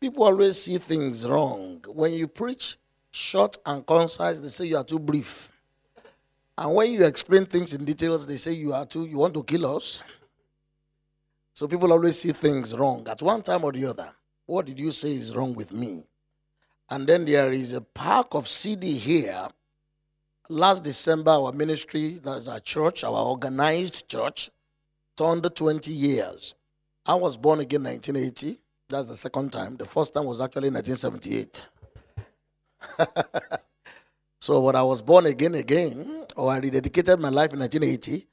People always see things wrong. When you preach short and concise, they say you are too brief. And when you explain things in details, they say you are too, you want to kill us. So people always see things wrong at one time or the other. What did you say is wrong with me? And then there is a pack of CD here. Last December, our ministry, that is our church, our organized church, turned 20 years. I was born again 1980. That's the second time. The first time was actually 1978. so when I was born again again, or I rededicated my life in 1980,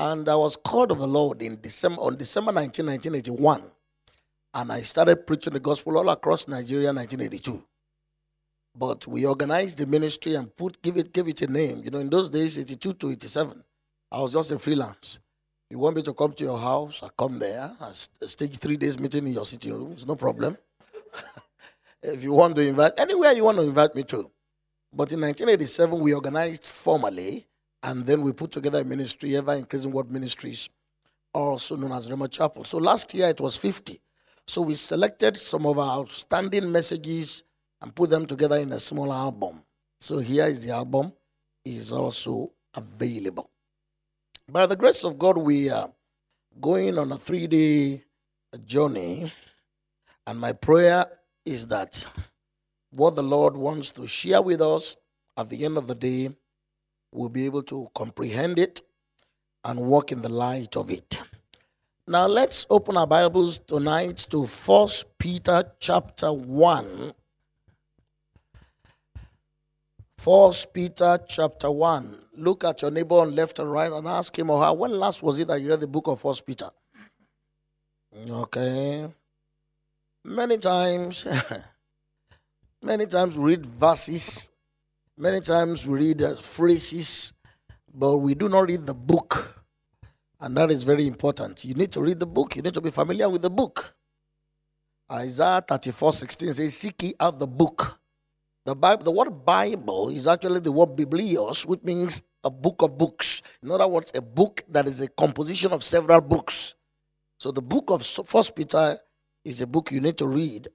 and I was called of the Lord in December on December 19, 1981. And I started preaching the gospel all across Nigeria in 1982. But we organized the ministry and put give it give it a name. You know, in those days, 82 to 87, I was just a freelance. You want me to come to your house? I come there. I stage three days meeting in your sitting room. It's no problem. if you want to invite anywhere you want to invite me to. But in 1987, we organized formally, and then we put together a ministry, ever increasing word ministries, also known as Rhema Chapel. So last year it was 50. So we selected some of our outstanding messages and put them together in a small album. So here is the album. It is also available. By the grace of God, we are going on a three day journey. And my prayer is that what the Lord wants to share with us at the end of the day, we'll be able to comprehend it and walk in the light of it. Now let's open our Bibles tonight to First Peter chapter 1. First Peter chapter 1 look at your neighbor on left and right and ask him or her, when last was it that you read the book of First Peter? Okay. Many times, many times we read verses, many times we read uh, phrases, but we do not read the book. And that is very important. You need to read the book, you need to be familiar with the book. Isaiah 34 16 says, Seek ye out the book the Bible, the word Bible is actually the word biblios, which means a book of books. In other words, a book that is a composition of several books. So the book of First Peter is a book you need to read.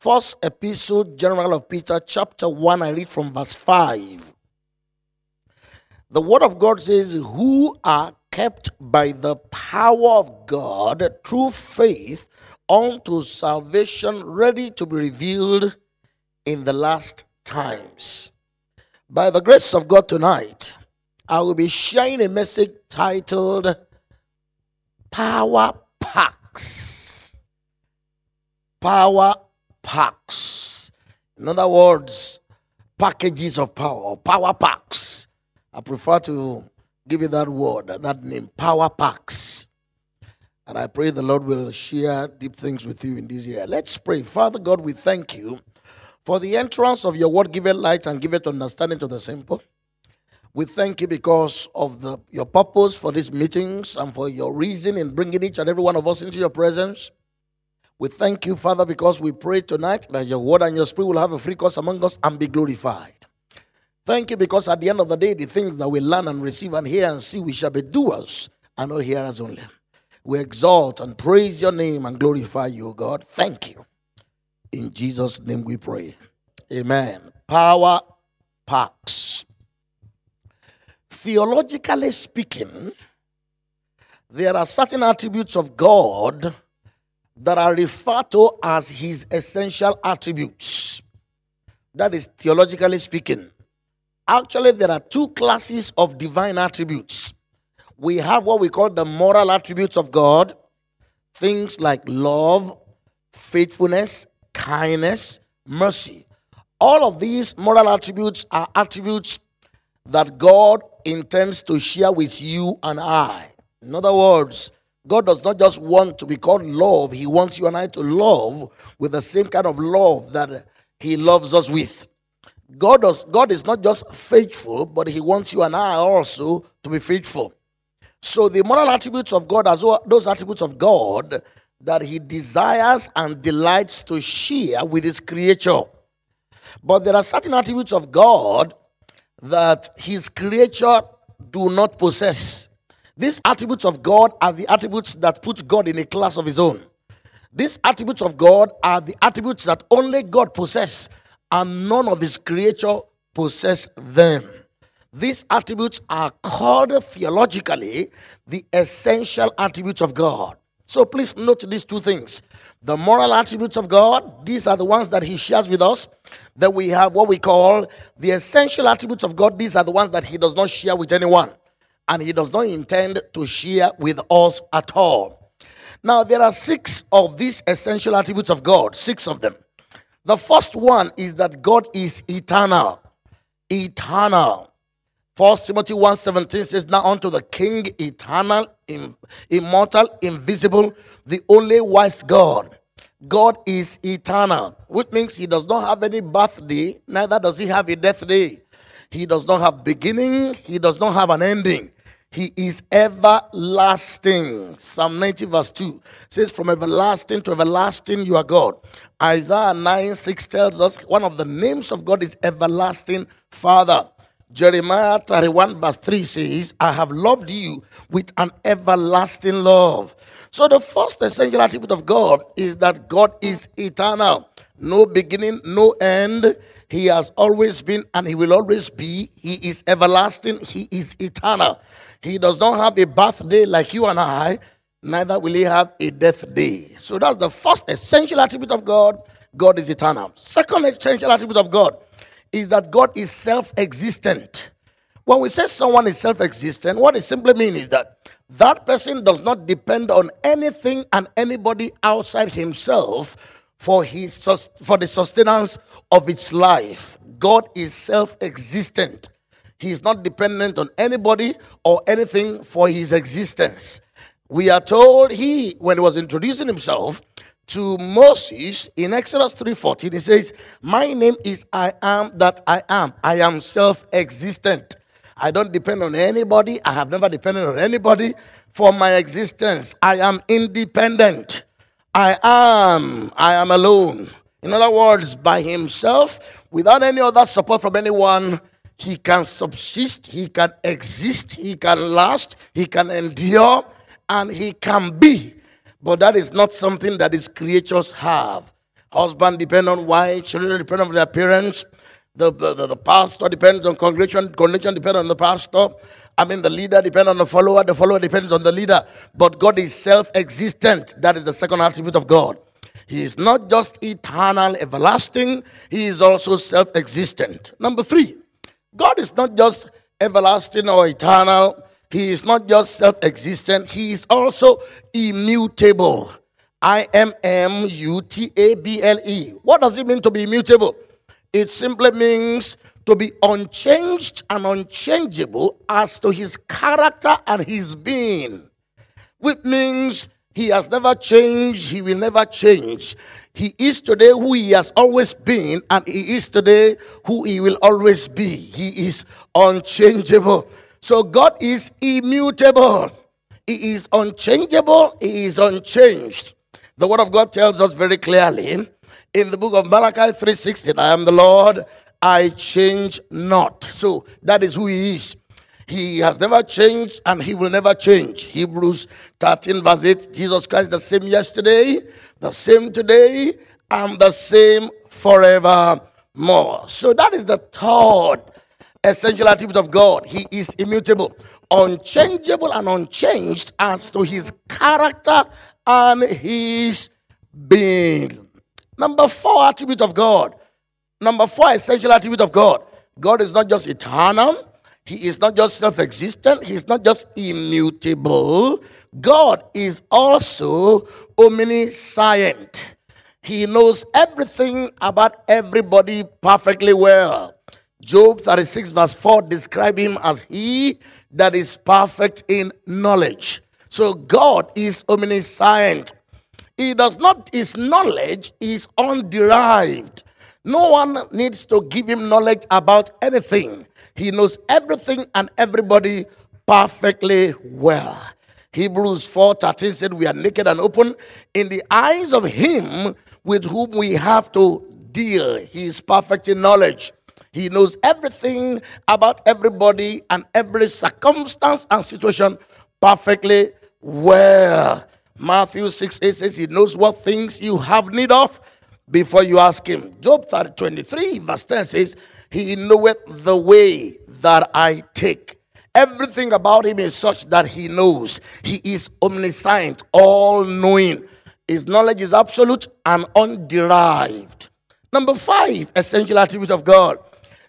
First Epistle General of Peter, chapter 1, I read from verse 5. The word of God says, Who are kept by the power of God through faith unto salvation, ready to be revealed in the last times. By the grace of God tonight, I will be sharing a message titled Power Packs. Power Packs. In other words, packages of power, power packs. I prefer to give you that word, that name, power packs. And I pray the Lord will share deep things with you in this area. Let's pray. Father God, we thank you for the entrance of your word, give it light and give it understanding to the simple. We thank you because of the, your purpose for these meetings and for your reason in bringing each and every one of us into your presence. We thank you, Father, because we pray tonight that your word and your spirit will have a free course among us and be glorified. Thank you because at the end of the day, the things that we learn and receive and hear and see, we shall be doers and not hearers only. We exalt and praise your name and glorify you, God. Thank you. In Jesus' name we pray. Amen. Power packs. Theologically speaking, there are certain attributes of God that are referred to as his essential attributes. That is theologically speaking. Actually, there are two classes of divine attributes. We have what we call the moral attributes of God, things like love, faithfulness, kindness, mercy. All of these moral attributes are attributes that God intends to share with you and I. In other words, God does not just want to be called love, He wants you and I to love with the same kind of love that He loves us with. God, does, God is not just faithful, but He wants you and I also to be faithful. So the moral attributes of God, as well, those attributes of God, that he desires and delights to share with his creature. But there are certain attributes of God that his creature do not possess. These attributes of God are the attributes that put God in a class of his own. These attributes of God are the attributes that only God possess, and none of his creature possess them. These attributes are called theologically the essential attributes of God. So please note these two things. The moral attributes of God, these are the ones that He shares with us. Then we have what we call the essential attributes of God. These are the ones that He does not share with anyone. And He does not intend to share with us at all. Now, there are six of these essential attributes of God, six of them. The first one is that God is eternal. Eternal. First Timothy 1:17 says, Now unto the King, eternal, immortal, invisible, the only wise God. God is eternal, which means he does not have any birthday, neither does he have a death day. He does not have beginning, he does not have an ending. He is everlasting. Psalm 90, verse 2 says, From everlasting to everlasting, you are God. Isaiah 9, 6 tells us one of the names of God is everlasting Father. Jeremiah 31, verse 3 says, I have loved you with an everlasting love. So, the first essential attribute of God is that God is eternal, no beginning, no end. He has always been and he will always be. He is everlasting, he is eternal. He does not have a birthday like you and I, neither will he have a death day. So, that's the first essential attribute of God. God is eternal. Second essential attribute of God is that God is self existent. When we say someone is self existent, what it simply means is that that person does not depend on anything and anybody outside himself for, his, for the sustenance of its life. God is self existent. He is not dependent on anybody or anything for his existence. We are told he, when he was introducing himself, to Moses in Exodus 3:14 he says, "My name is I am that I am. I am self-existent. I don't depend on anybody. I have never depended on anybody for my existence. I am independent. I am I am alone. In other words, by himself without any other support from anyone, he can subsist, he can exist, he can last, he can endure, and he can be but that is not something that his creatures have. Husband depend on wife, children depend on their parents, the, the, the, pastor depends on congregation, congregation depends on the pastor. I mean, the leader depends on the follower, the follower depends on the leader. But God is self existent. That is the second attribute of God. He is not just eternal, everlasting, He is also self existent. Number three, God is not just everlasting or eternal, he is not just self existent, he is also immutable. I M M U T A B L E. What does it mean to be immutable? It simply means to be unchanged and unchangeable as to his character and his being, which means he has never changed, he will never change. He is today who he has always been, and he is today who he will always be. He is unchangeable. So God is immutable. He is unchangeable. He is unchanged. The word of God tells us very clearly in the book of Malachi 3:16, I am the Lord, I change not. So that is who he is. He has never changed and he will never change. Hebrews 13, verse 8 Jesus Christ, the same yesterday, the same today, and the same forevermore. So that is the third essential attribute of God. He is immutable, unchangeable, and unchanged as to his character and his being. Number four attribute of God. Number four essential attribute of God. God is not just eternal. He is not just self existent. He is not just immutable. God is also omniscient. He knows everything about everybody perfectly well. Job 36, verse 4 describe him as he that is perfect in knowledge. So God is omniscient. He does not, his knowledge is underived. No one needs to give him knowledge about anything. He knows everything and everybody perfectly well. Hebrews 4 13 said, We are naked and open in the eyes of him with whom we have to deal. He is perfect in knowledge. He knows everything about everybody and every circumstance and situation perfectly well. Matthew 6 8 says, He knows what things you have need of before you ask Him. Job 30, 23, verse 10 says, He knoweth the way that I take. Everything about Him is such that He knows. He is omniscient, all knowing. His knowledge is absolute and underived. Number five, essential attribute of God.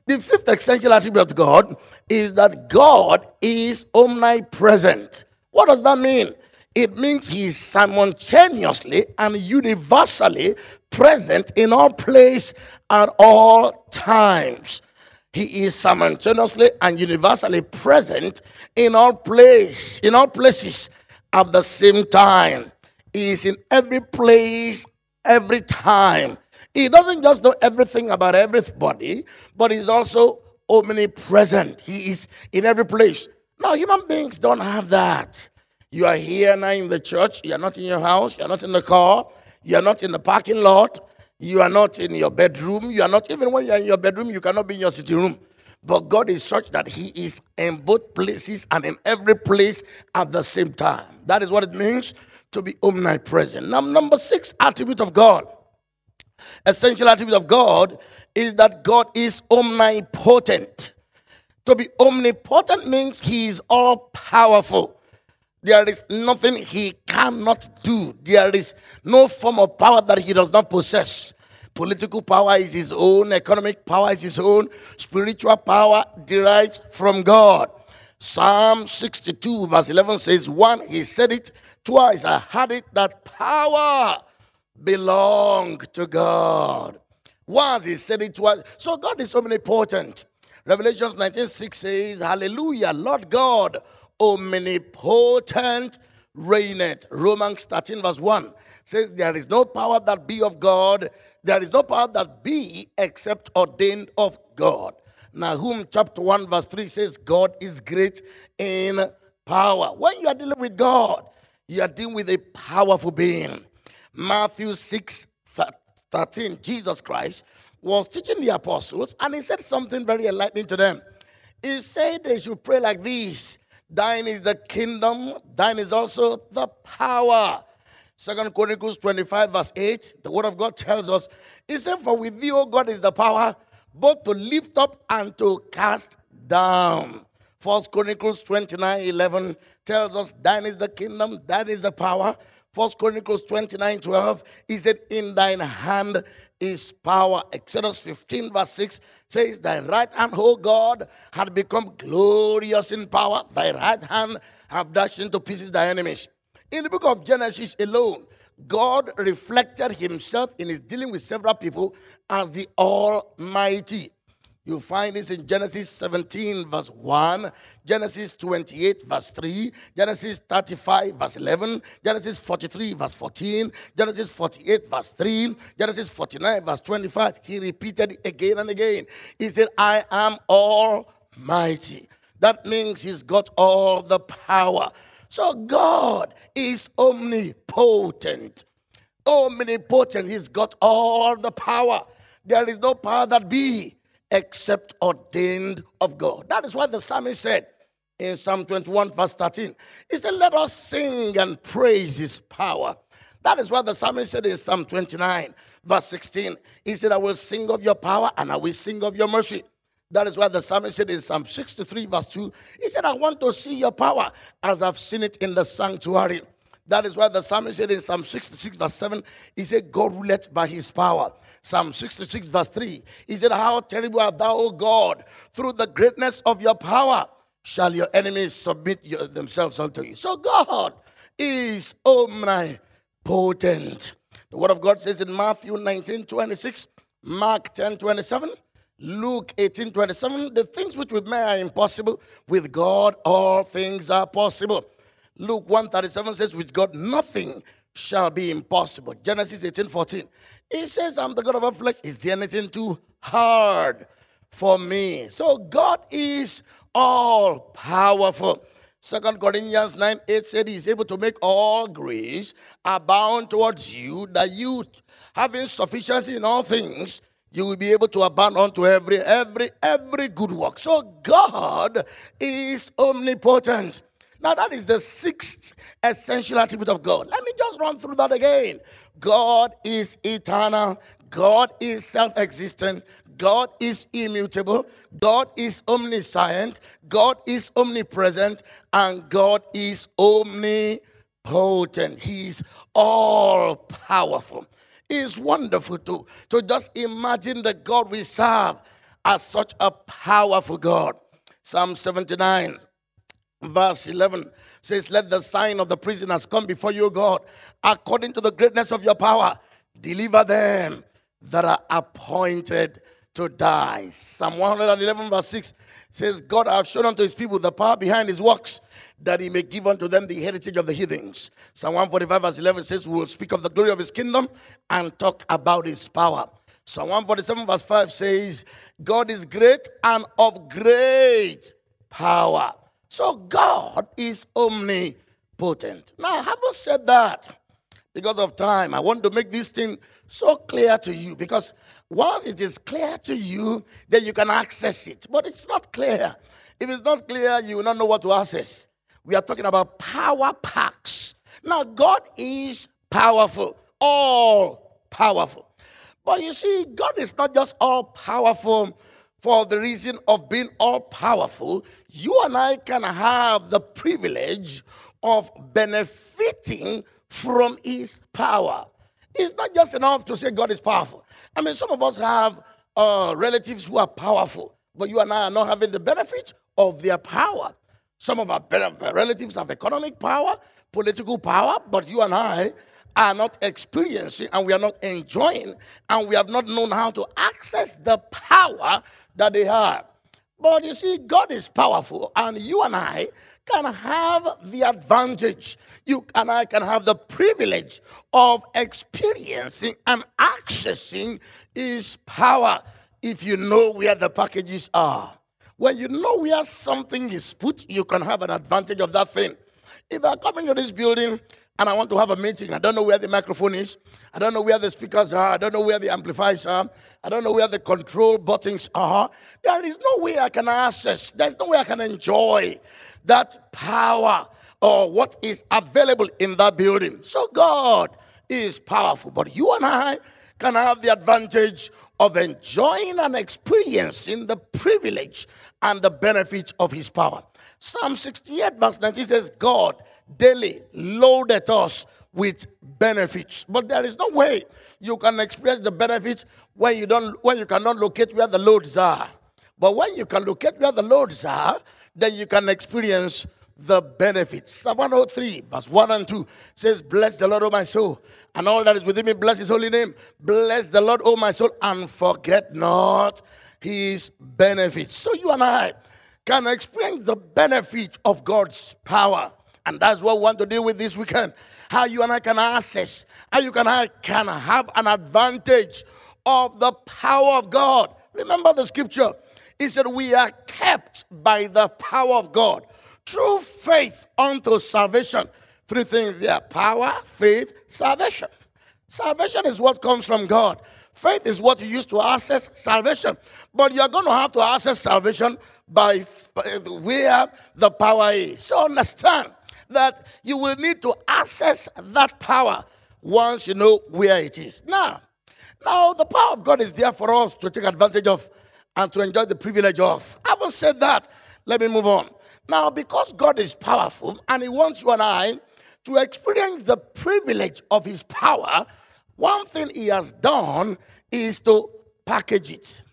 The fifth essential attribute of God is that God is omnipresent. What does that mean? It means he is simultaneously and universally present in all place at all times. He is simultaneously and universally present in all place, in all places at the same time. He is in every place, every time. He doesn't just know everything about everybody, but he's also omnipresent. He is in every place. Now, human beings don't have that. You are here now in the church. You are not in your house. You are not in the car. You are not in the parking lot. You are not in your bedroom. You are not, even when you are in your bedroom, you cannot be in your sitting room. But God is such that He is in both places and in every place at the same time. That is what it means to be omnipresent. Now, number six attribute of God, essential attribute of God, is that God is omnipotent. To be omnipotent means He is all powerful. There is nothing he cannot do. There is no form of power that he does not possess. Political power is his own, economic power is his own, spiritual power derives from God. Psalm 62, verse 11 says, One, he said it, twice, I had it, that power belonged to God. Once he said it twice. So God is omnipotent. Revelations 19 6 says, Hallelujah, Lord God omnipotent reigneth. Romans 13, verse 1 says, There is no power that be of God, there is no power that be except ordained of God. Nahum chapter 1, verse 3 says, God is great in power. When you are dealing with God, you are dealing with a powerful being. Matthew 6, 13, Jesus Christ was teaching the apostles, and he said something very enlightening to them. He said they should pray like this Thine is the kingdom, thine is also the power. Second Chronicles 25, verse 8, the word of God tells us, He said, For with thee, O God, is the power both to lift up and to cast down. First Chronicles 29, 11 tells us, Thine is the kingdom, that is the power. First Chronicles 29, 12, he said, In thine hand is power. Exodus 15, verse 6 says, Thy right hand, O God, had become glorious in power. Thy right hand have dashed into pieces thy enemies. In the book of Genesis alone, God reflected himself in his dealing with several people as the Almighty. You find this in Genesis 17, verse 1, Genesis 28, verse 3, Genesis 35, verse 11, Genesis 43, verse 14, Genesis 48, verse 3, Genesis 49, verse 25. He repeated again and again. He said, I am almighty. That means he's got all the power. So God is omnipotent. Omnipotent. He's got all the power. There is no power that be except ordained of God. That is what the psalmist said in Psalm 21, verse 13. He said, Let us sing and praise his power. That is what the psalmist said in Psalm 29, verse 16. He said, I will sing of your power and I will sing of your mercy. That is what the psalmist said in Psalm 63, verse 2. He said, I want to see your power as I've seen it in the sanctuary. That is why the psalmist said in Psalm 66, verse 7, he said, God ruleth by his power. Psalm 66, verse 3, he said, How terrible art thou, O God, through the greatness of your power shall your enemies submit your, themselves unto you. So God is omnipotent. The word of God says in Matthew 19, 26, Mark 10, 27, Luke 18, 27, the things which with men are impossible, with God all things are possible. Luke 137 says, With God nothing shall be impossible. Genesis 18 14. He says, I'm the God of all flesh. Is there anything too hard for me? So God is all powerful. Second Corinthians 9 8 said he's able to make all grace abound towards you, that you, having sufficiency in all things, you will be able to abound unto every every every good work. So God is omnipotent. Now, that is the sixth essential attribute of God. Let me just run through that again. God is eternal, God is self existent, God is immutable, God is omniscient, God is omnipresent, and God is omnipotent. He's all powerful. It's wonderful to, to just imagine the God we serve as such a powerful God. Psalm 79, verse 11 says, Let the sign of the prisoners come before you, God, according to the greatness of your power. Deliver them that are appointed to die. Psalm 111, verse 6 says, God I have shown unto his people the power behind his works, that he may give unto them the heritage of the heathens. Psalm 145, verse 11 says, We will speak of the glory of his kingdom and talk about his power. Psalm 147, verse 5 says, God is great and of great power. So God is omnipotent. Now, having said that, because of time, I want to make this thing so clear to you because once it is clear to you, then you can access it. But it's not clear. If it's not clear, you will not know what to access. We are talking about power packs. Now, God is powerful, all powerful. But you see, God is not just all powerful for the reason of being all powerful. You and I can have the privilege of benefiting from His power. It's not just enough to say God is powerful. I mean, some of us have uh, relatives who are powerful, but you and I are not having the benefit of their power. Some of our relatives have economic power, political power, but you and I are not experiencing and we are not enjoying and we have not known how to access the power that they have. But you see, God is powerful, and you and I can have the advantage. You and I can have the privilege of experiencing and accessing His power if you know where the packages are. When you know where something is put, you can have an advantage of that thing. If I come into this building and I want to have a meeting. I don't know where the microphone is. I don't know where the speakers are. I don't know where the amplifiers are. I don't know where the control buttons are. There is no way I can access, there's no way I can enjoy that power or what is available in that building. So God is powerful, but you and I can have the advantage of enjoying and experiencing the privilege and the benefit of his power. Psalm 68, verse 19 says, God daily loaded us with benefits. But there is no way you can experience the benefits when you don't when you cannot locate where the loads are. But when you can locate where the loads are, then you can experience the benefits. Psalm 103, verse 1 and 2 says, Bless the Lord, O my soul, and all that is within me, bless his holy name. Bless the Lord, O my soul, and forget not his benefits. So you and I can experience the benefit of God's power. And that's what we want to deal with this weekend. How you and I can access, how you and I can have an advantage of the power of God. Remember the scripture. He said, We are kept by the power of God True faith unto salvation. Three things there power, faith, salvation. Salvation is what comes from God. Faith is what you use to access salvation. But you're going to have to access salvation by where the power is. So understand that you will need to access that power once you know where it is. Now, now the power of God is there for us to take advantage of and to enjoy the privilege of. Having said that, let me move on. Now, because God is powerful and He wants you and I to experience the privilege of His power, one thing He has done is to package it.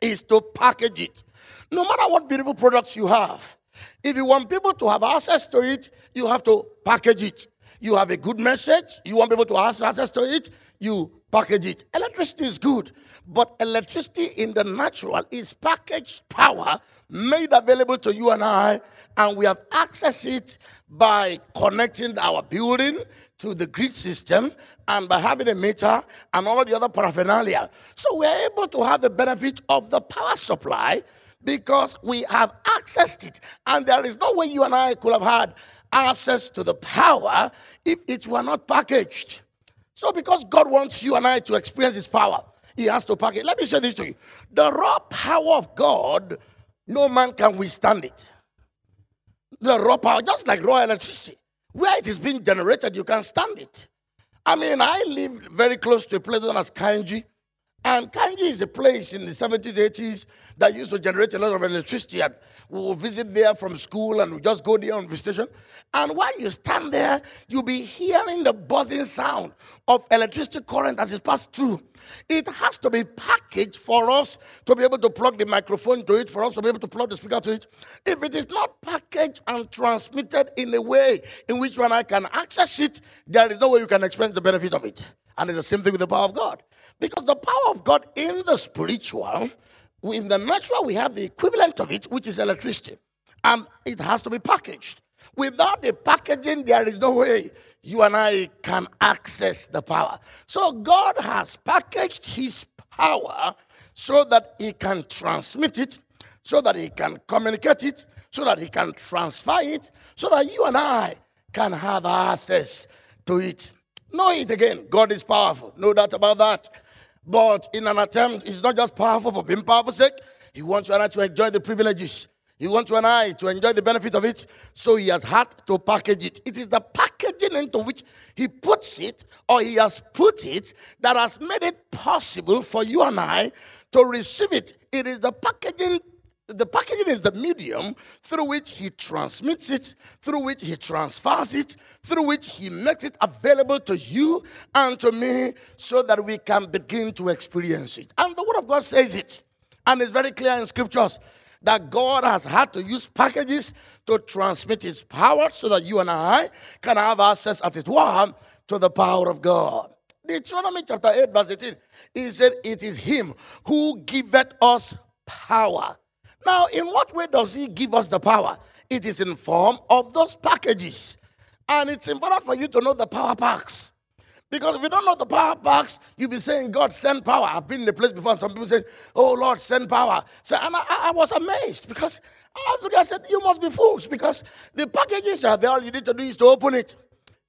Is to package it. No matter what beautiful products you have, if you want people to have access to it, you have to package it. You have a good message, you want people to have access to it, you package it. Electricity is good, but electricity in the natural is packaged power made available to you and I, and we have access it by connecting our building to the grid system and by having a meter and all the other paraphernalia. So we're able to have the benefit of the power supply because we have accessed it. And there is no way you and I could have had access to the power if it were not packaged. So, because God wants you and I to experience His power, He has to package. Let me say this to you the raw power of God, no man can withstand it. the raw power, just like raw electricity. Where it is being generated, you can't stand it. I mean, I live very close to a place known as Kainji. And Kainji is a place in the 70s, 80s that used to generate a lot of electricity. And we will visit there from school and we just go there on visitation. And while you stand there, you'll be hearing the buzzing sound of electricity current as it passes through. It has to be packaged for us to be able to plug the microphone to it, for us to be able to plug the speaker to it. If it is not packaged and transmitted in a way in which one I can access it, there is no way you can experience the benefit of it. And it's the same thing with the power of God. Because the power of God in the spiritual, in the natural, we have the equivalent of it, which is electricity. And it has to be packaged. Without the packaging, there is no way you and I can access the power. So God has packaged his power so that he can transmit it, so that he can communicate it, so that he can transfer it, so that you and I can have access to it. Know it again. God is powerful. No doubt about that. But in an attempt, he's not just powerful for being powerful sake. He wants you and I to enjoy the privileges. He wants you and I to enjoy the benefit of it. So he has had to package it. It is the packaging into which he puts it or he has put it that has made it possible for you and I to receive it. It is the packaging the packaging is the medium through which he transmits it, through which he transfers it, through which he makes it available to you and to me so that we can begin to experience it. And the Word of God says it. And it's very clear in scriptures that God has had to use packages to transmit his power so that you and I can have access, as it were, to the power of God. Deuteronomy chapter 8, verse 18, he said, It is him who giveth us power now, in what way does he give us the power? It is in form of those packages. And it's important for you to know the power packs. Because if you don't know the power packs, you'll be saying, God, send power. I've been in the place before, and some people say, Oh, Lord, send power. So, and I, I was amazed because I was looking, I said, You must be fools because the packages are there. All you need to do is to open it.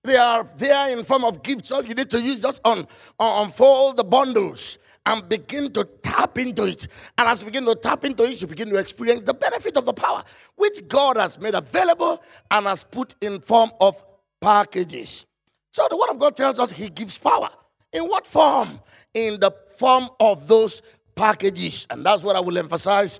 They are there in form of gifts. All you need to use just on, unfold the bundles and begin to tap into it. And as you begin to tap into it, you begin to experience the benefit of the power which God has made available and has put in form of packages. So the word of God tells us he gives power. In what form? In the form of those packages. And that's what I will emphasize.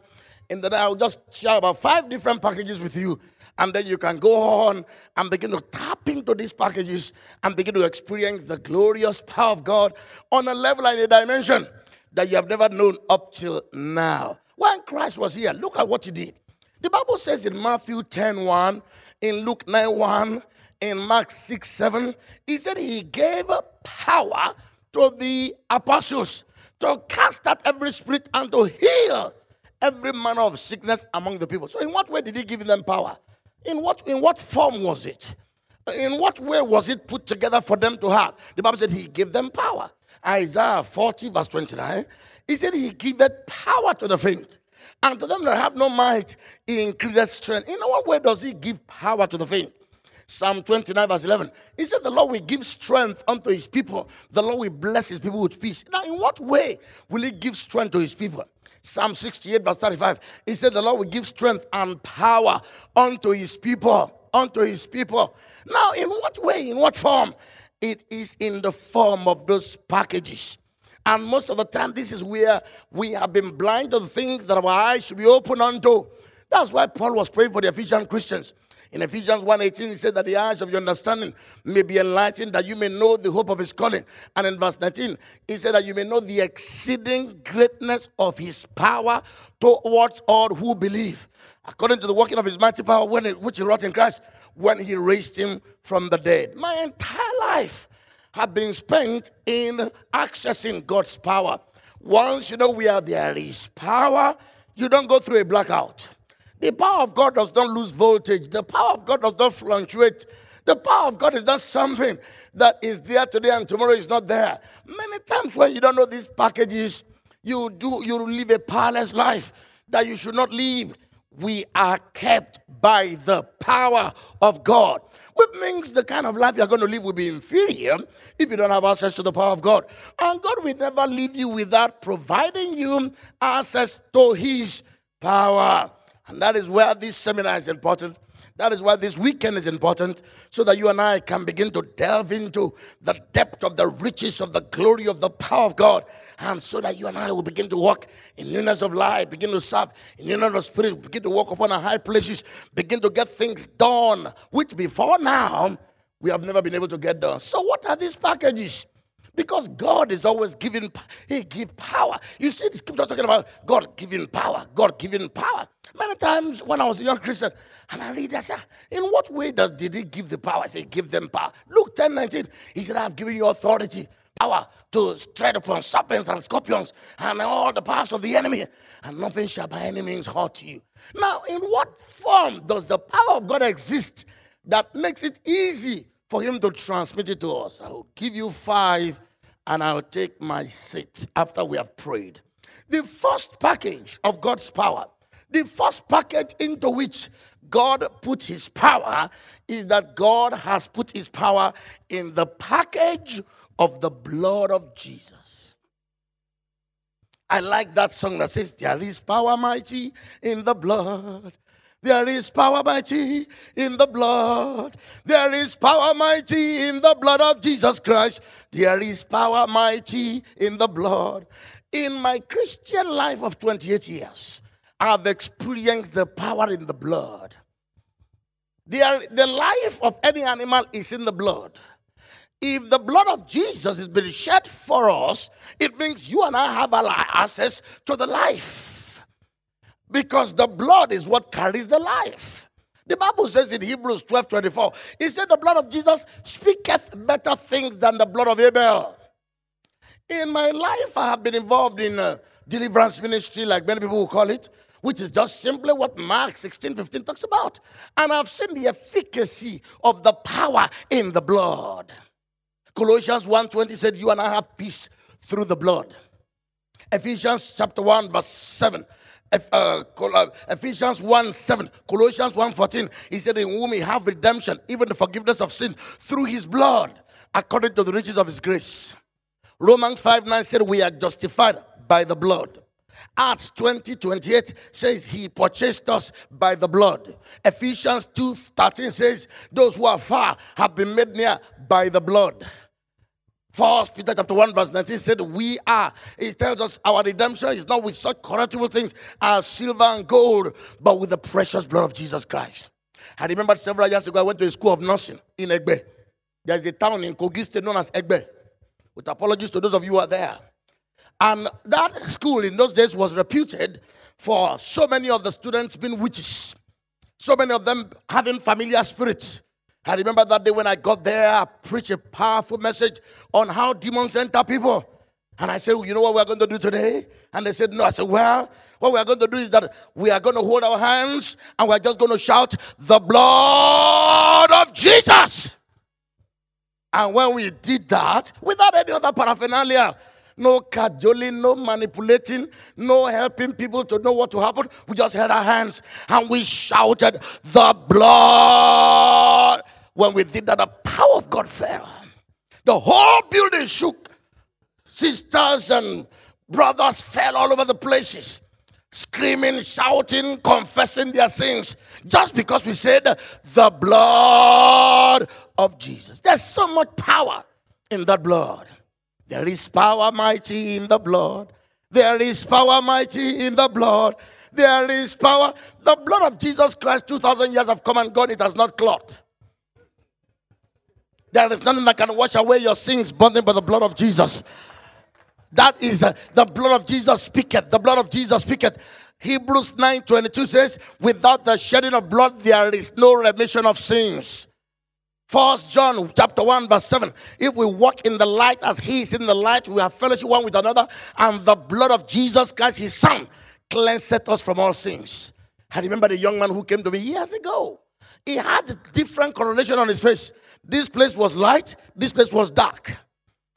In that I'll just share about five different packages with you. And then you can go on and begin to tap into these packages and begin to experience the glorious power of God on a level and a dimension that you have never known up till now. When Christ was here, look at what he did. The Bible says in Matthew 10 1, in Luke 9 1, in Mark 6 7, he said he gave power to the apostles to cast out every spirit and to heal every manner of sickness among the people. So, in what way did he give them power? In what, in what form was it? In what way was it put together for them to have? The Bible said he gave them power. Isaiah 40, verse 29, he said he giveth power to the faint. And to them that have no might, he increases strength. In what way does he give power to the faint? Psalm 29, verse 11. He said, The Lord will give strength unto his people. The Lord will bless his people with peace. Now, in what way will he give strength to his people? Psalm 68, verse 35. He said, The Lord will give strength and power unto his people. Unto his people. Now, in what way, in what form? It is in the form of those packages. And most of the time, this is where we have been blind to the things that our eyes should be open unto. That's why Paul was praying for the Ephesian Christians. In Ephesians 1:18, he said that the eyes of your understanding may be enlightened, that you may know the hope of his calling. And in verse 19, he said that you may know the exceeding greatness of his power towards all who believe. According to the working of his mighty power, when it, which he wrought in Christ, when he raised him from the dead. My entire life have been spent in accessing God's power. Once you know where there is power, you don't go through a blackout. The power of God does not lose voltage. The power of God does not fluctuate. The power of God is not something that is there today and tomorrow is not there. Many times when you don't know these packages, you do you live a powerless life that you should not live. We are kept by the power of God, which means the kind of life you're going to live will be inferior if you don't have access to the power of God. And God will never leave you without providing you access to His power. And that is where this seminar is important. That is why this weekend is important, so that you and I can begin to delve into the depth of the riches of the glory of the power of God. And so that you and I will begin to walk in newness of life, begin to serve in newness of spirit, begin to walk upon our high places, begin to get things done, which before now we have never been able to get done. So, what are these packages? Because God is always giving, He give power. You see, the scripture talking about God giving power, God giving power. Many times when I was a young Christian, and I read that, say, in what way does, did he give the power? I say, give them power. Luke 10 19, he said, I have given you authority, power to tread upon serpents and scorpions and all the powers of the enemy, and nothing shall by any means hurt you. Now, in what form does the power of God exist that makes it easy for him to transmit it to us? I will give you five, and I'll take my seat after we have prayed. The first package of God's power the first package into which God put his power is that God has put his power in the package of the blood of Jesus. I like that song that says, There is power mighty in the blood. There is power mighty in the blood. There is power mighty in the blood of Jesus Christ. There is power mighty in the blood. In my Christian life of 28 years, I have experienced the power in the blood. The, the life of any animal is in the blood. If the blood of Jesus is being shed for us, it means you and I have access to the life. Because the blood is what carries the life. The Bible says in Hebrews 12 24, it said, The blood of Jesus speaketh better things than the blood of Abel. In my life, I have been involved in uh, deliverance ministry, like many people will call it which is just simply what Mark 16 15 talks about. And I've seen the efficacy of the power in the blood. Colossians 1:20 said, You and I have peace through the blood. Ephesians chapter 1, verse 7. Uh, uh, Ephesians 1 7, Colossians 1 14, he said, In whom we have redemption, even the forgiveness of sin, through his blood, according to the riches of his grace. Romans 5 9 said, We are justified by the blood. Acts 20 28 says he purchased us by the blood. Ephesians 2 13 says those who are far have been made near by the blood. First Peter chapter 1, verse 19 said, We are. It tells us our redemption is not with such corruptible things as silver and gold, but with the precious blood of Jesus Christ. I remember several years ago, I went to a school of nursing in Egbe. There's a town in Kogi State known as Egbe. With apologies to those of you who are there. And that school in those days was reputed for so many of the students being witches, so many of them having familiar spirits. I remember that day when I got there, I preached a powerful message on how demons enter people. And I said, well, You know what we're going to do today? And they said, No. I said, Well, what we're going to do is that we are going to hold our hands and we're just going to shout, The blood of Jesus. And when we did that, without any other paraphernalia, no cajoling, no manipulating, no helping people to know what to happen. We just held our hands and we shouted, The blood. When we did that, the power of God fell. The whole building shook. Sisters and brothers fell all over the places, screaming, shouting, confessing their sins, just because we said, The blood of Jesus. There's so much power in that blood. There is power mighty in the blood. There is power mighty in the blood. There is power. The blood of Jesus Christ, 2,000 years have come and gone, it has not clot. There is nothing that can wash away your sins, by the blood of Jesus. That is uh, the blood of Jesus speaketh. The blood of Jesus speaketh. Hebrews 9 22 says, Without the shedding of blood, there is no remission of sins. First John chapter 1, verse 7. If we walk in the light as he is in the light, we have fellowship one with another, and the blood of Jesus Christ, his son, cleanseth us from all sins. I remember the young man who came to me years ago. He had a different correlation on his face. This place was light, this place was dark.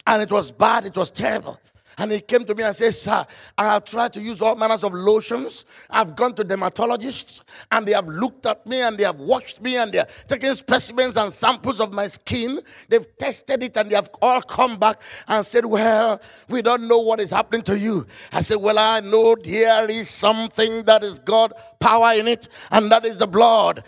And it was bad, it was terrible. And he came to me and said, Sir, I have tried to use all manners of lotions. I've gone to dermatologists and they have looked at me and they have watched me and they're taking specimens and samples of my skin. They've tested it and they have all come back and said, Well, we don't know what is happening to you. I said, Well, I know there is something that is God power in it, and that is the blood.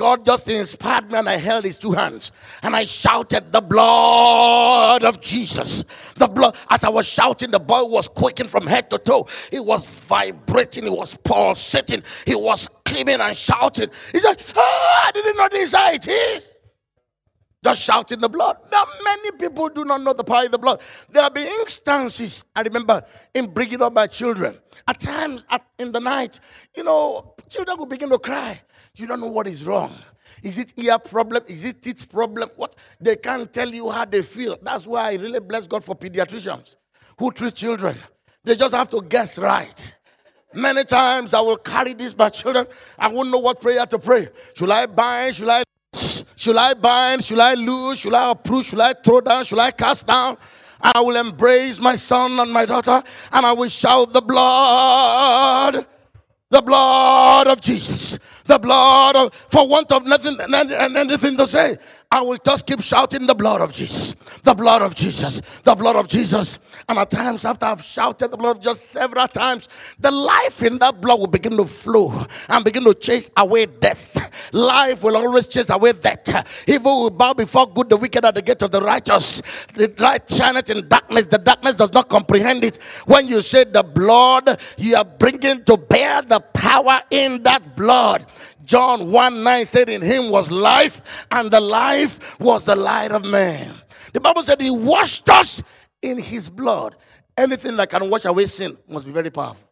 God just inspired me and I held his two hands and I shouted, The blood of Jesus. The blood. As I was shouting, the boy was quaking from head to toe. He was vibrating, he was pulsating, he was screaming and shouting. He said, oh, I didn't know this how it is. Just shouting the blood. Now, many people do not know the power of the blood. There have been instances, I remember, in bringing up my children. At times at, in the night, you know, children will begin to cry. You don't know what is wrong. Is it ear problem? Is it teeth problem? What? They can't tell you how they feel. That's why I really bless God for pediatricians who treat children. They just have to guess right. Many times I will carry these my children. I won't know what prayer to pray. Should I bind? Should I should I bind? Should I lose? Should I approve? Should I throw down? Should I cast down? And I will embrace my son and my daughter and I will shout the blood, the blood of Jesus, the blood of, for want of nothing and anything to say. I will just keep shouting the blood of Jesus, the blood of Jesus, the blood of Jesus. And at times, after I've shouted the blood just several times, the life in that blood will begin to flow and begin to chase away death. Life will always chase away death. Evil will bow before good, the wicked at the gate of the righteous. The light shineth in darkness, the darkness does not comprehend it. When you say the blood, you are bringing to bear the power in that blood. John 1 9 said, In him was life, and the life was the light of man. The Bible said he washed us in his blood. Anything that can wash away sin must be very powerful.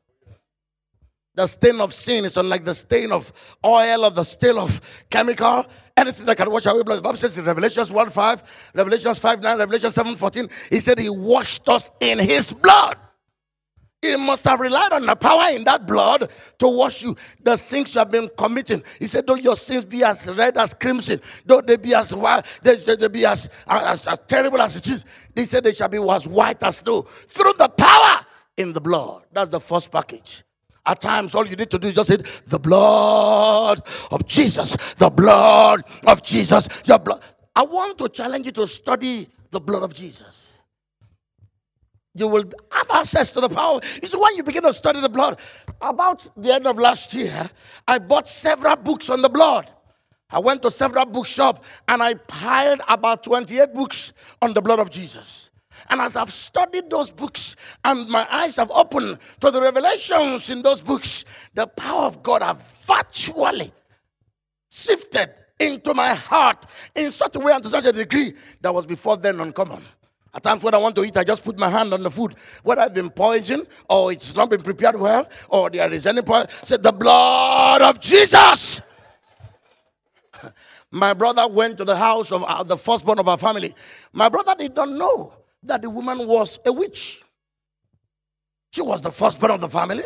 The stain of sin is unlike the stain of oil or the stain of chemical. Anything that can wash away blood. The Bible says in Revelations 1 5, Revelations 5 9, Revelation 7 14, he said he washed us in his blood. He must have relied on the power in that blood to wash you. The sins you have been committing. He said, Though your sins be as red as crimson, though they be as wild, they, they be as, as, as terrible as it is, he said they shall be as white as snow. Through the power in the blood. That's the first package. At times, all you need to do is just say, The blood of Jesus, the blood of Jesus, the blood. I want to challenge you to study the blood of Jesus you will have access to the power. It's when you begin to study the blood. About the end of last year, I bought several books on the blood. I went to several bookshops and I piled about 28 books on the blood of Jesus. And as I've studied those books and my eyes have opened to the revelations in those books, the power of God have virtually sifted into my heart in such a way and to such a degree that was before then uncommon. At times when I want to eat, I just put my hand on the food. Whether I've been poisoned or it's not been prepared well or there is any poison, said the blood of Jesus. my brother went to the house of uh, the firstborn of our family. My brother did not know that the woman was a witch. She was the firstborn of the family.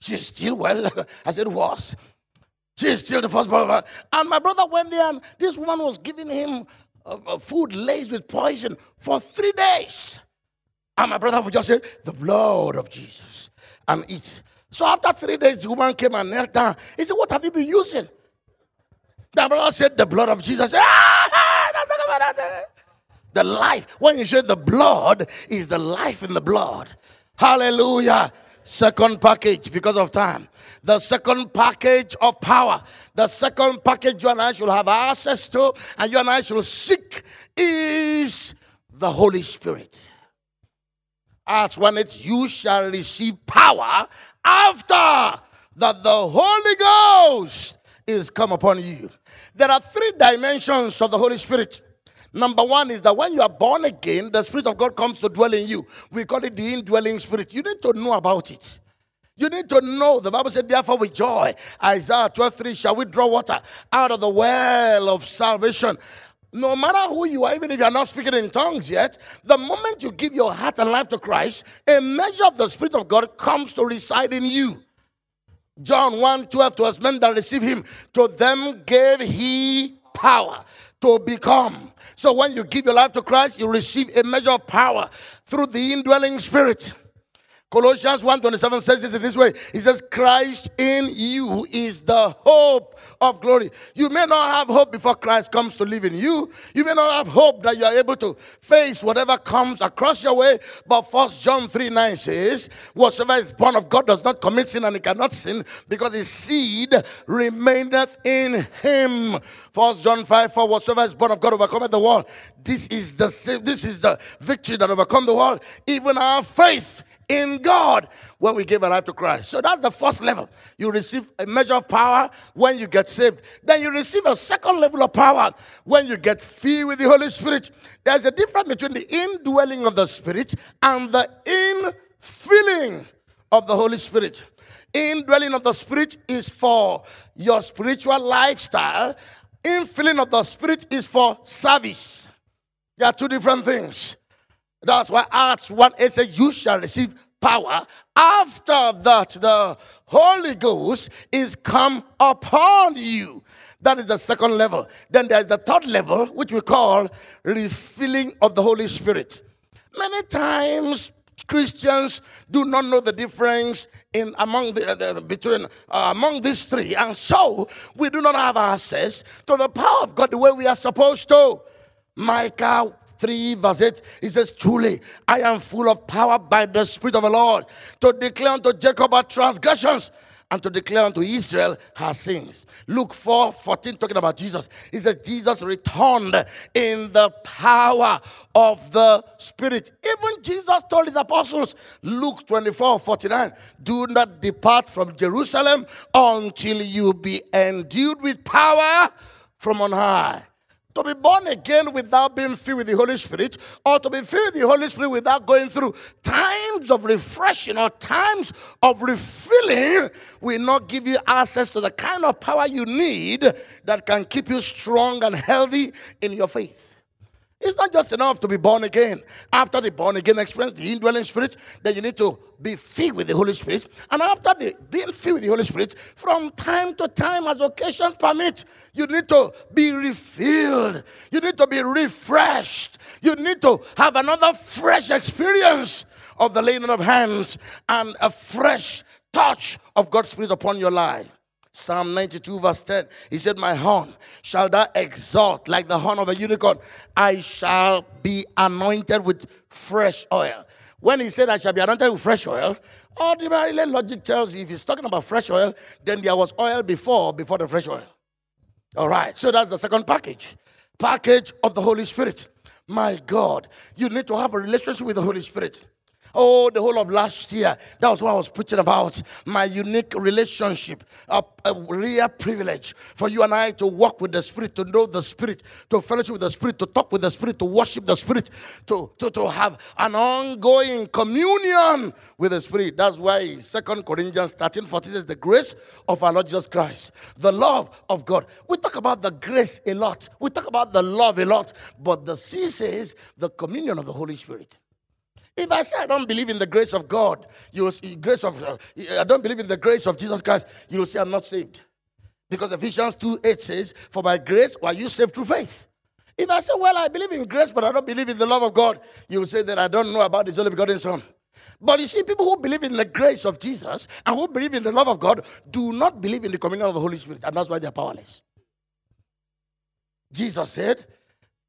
She's still well. as it was. She's still the firstborn of her. And my brother went there, and this woman was giving him uh, food laced with poison for three days. And my brother would just say, The blood of Jesus, and eat. So after three days, the woman came and knelt down. He said, What have you been using? The brother said, The blood of Jesus. The life. When you say the blood, is the life in the blood. Hallelujah. Second package because of time. The second package of power, the second package you and I should have access to, and you and I should seek is the Holy Spirit. Acts 1 it, you shall receive power after that the Holy Ghost is come upon you. There are three dimensions of the Holy Spirit. Number one is that when you are born again, the Spirit of God comes to dwell in you. We call it the indwelling Spirit. You need to know about it. You need to know. The Bible said, therefore, with joy, Isaiah 12 3, shall we draw water out of the well of salvation. No matter who you are, even if you are not speaking in tongues yet, the moment you give your heart and life to Christ, a measure of the Spirit of God comes to reside in you. John 1 12, to us men that receive him, to them gave he power to become. So when you give your life to Christ, you receive a measure of power through the indwelling spirit. Colossians 1:27 says it in this way. He says, Christ in you is the hope of glory. You may not have hope before Christ comes to live in you. You may not have hope that you are able to face whatever comes across your way. But First John 3 9 says, Whatsoever is born of God does not commit sin and he cannot sin because his seed remaineth in him. First John 5 4 Whatsoever is born of God overcometh the world. This is the this is the victory that overcome the world, even our faith in God when we give our life to Christ. So that's the first level. You receive a measure of power when you get saved. Then you receive a second level of power when you get filled with the Holy Spirit. There's a difference between the indwelling of the Spirit and the infilling of the Holy Spirit. Indwelling of the Spirit is for your spiritual lifestyle. Infilling of the Spirit is for service. They are two different things. That's why Acts 1 8 says, You shall receive power. After that, the Holy Ghost is come upon you. That is the second level. Then there's the third level, which we call refilling of the Holy Spirit. Many times, Christians do not know the difference in among the, the between uh, among these three, and so we do not have access to the power of God the way we are supposed to. Micah 3, verse 8, he says, Truly, I am full of power by the Spirit of the Lord to declare unto Jacob our transgressions and to declare unto Israel her sins. Luke 4 14, talking about Jesus. He says, Jesus returned in the power of the Spirit. Even Jesus told his apostles, Luke 24 49, do not depart from Jerusalem until you be endued with power from on high. To be born again without being filled with the Holy Spirit, or to be filled with the Holy Spirit without going through times of refreshing or times of refilling, will not give you access to the kind of power you need that can keep you strong and healthy in your faith. It's not just enough to be born again. After the born again experience, the indwelling spirit, then you need to be filled with the Holy Spirit. And after the, being filled with the Holy Spirit, from time to time, as occasions permit, you need to be refilled. You need to be refreshed. You need to have another fresh experience of the laying of hands and a fresh touch of God's Spirit upon your life. Psalm 92, verse 10. He said, My horn shall thou exalt like the horn of a unicorn. I shall be anointed with fresh oil. When he said, I shall be anointed with fresh oil, ordinarily logic tells you if he's talking about fresh oil, then there was oil before, before the fresh oil. All right, so that's the second package. Package of the Holy Spirit. My God, you need to have a relationship with the Holy Spirit. Oh, the whole of last year, that was what I was preaching about. My unique relationship, a, a real privilege for you and I to walk with the Spirit, to know the Spirit, to fellowship with the Spirit, to talk with the Spirit, to worship the Spirit, to, to, to have an ongoing communion with the Spirit. That's why Second Corinthians 13 14 says, The grace of our Lord Jesus Christ, the love of God. We talk about the grace a lot, we talk about the love a lot, but the C says the communion of the Holy Spirit. If I say I don't believe in the grace of God, you will see grace of uh, I don't believe in the grace of Jesus Christ, you will say I'm not saved. Because Ephesians 2 8 says, For by grace were you saved through faith. If I say, Well, I believe in grace, but I don't believe in the love of God, you will say that I don't know about his only begotten Son. But you see, people who believe in the grace of Jesus and who believe in the love of God do not believe in the communion of the Holy Spirit, and that's why they're powerless. Jesus said,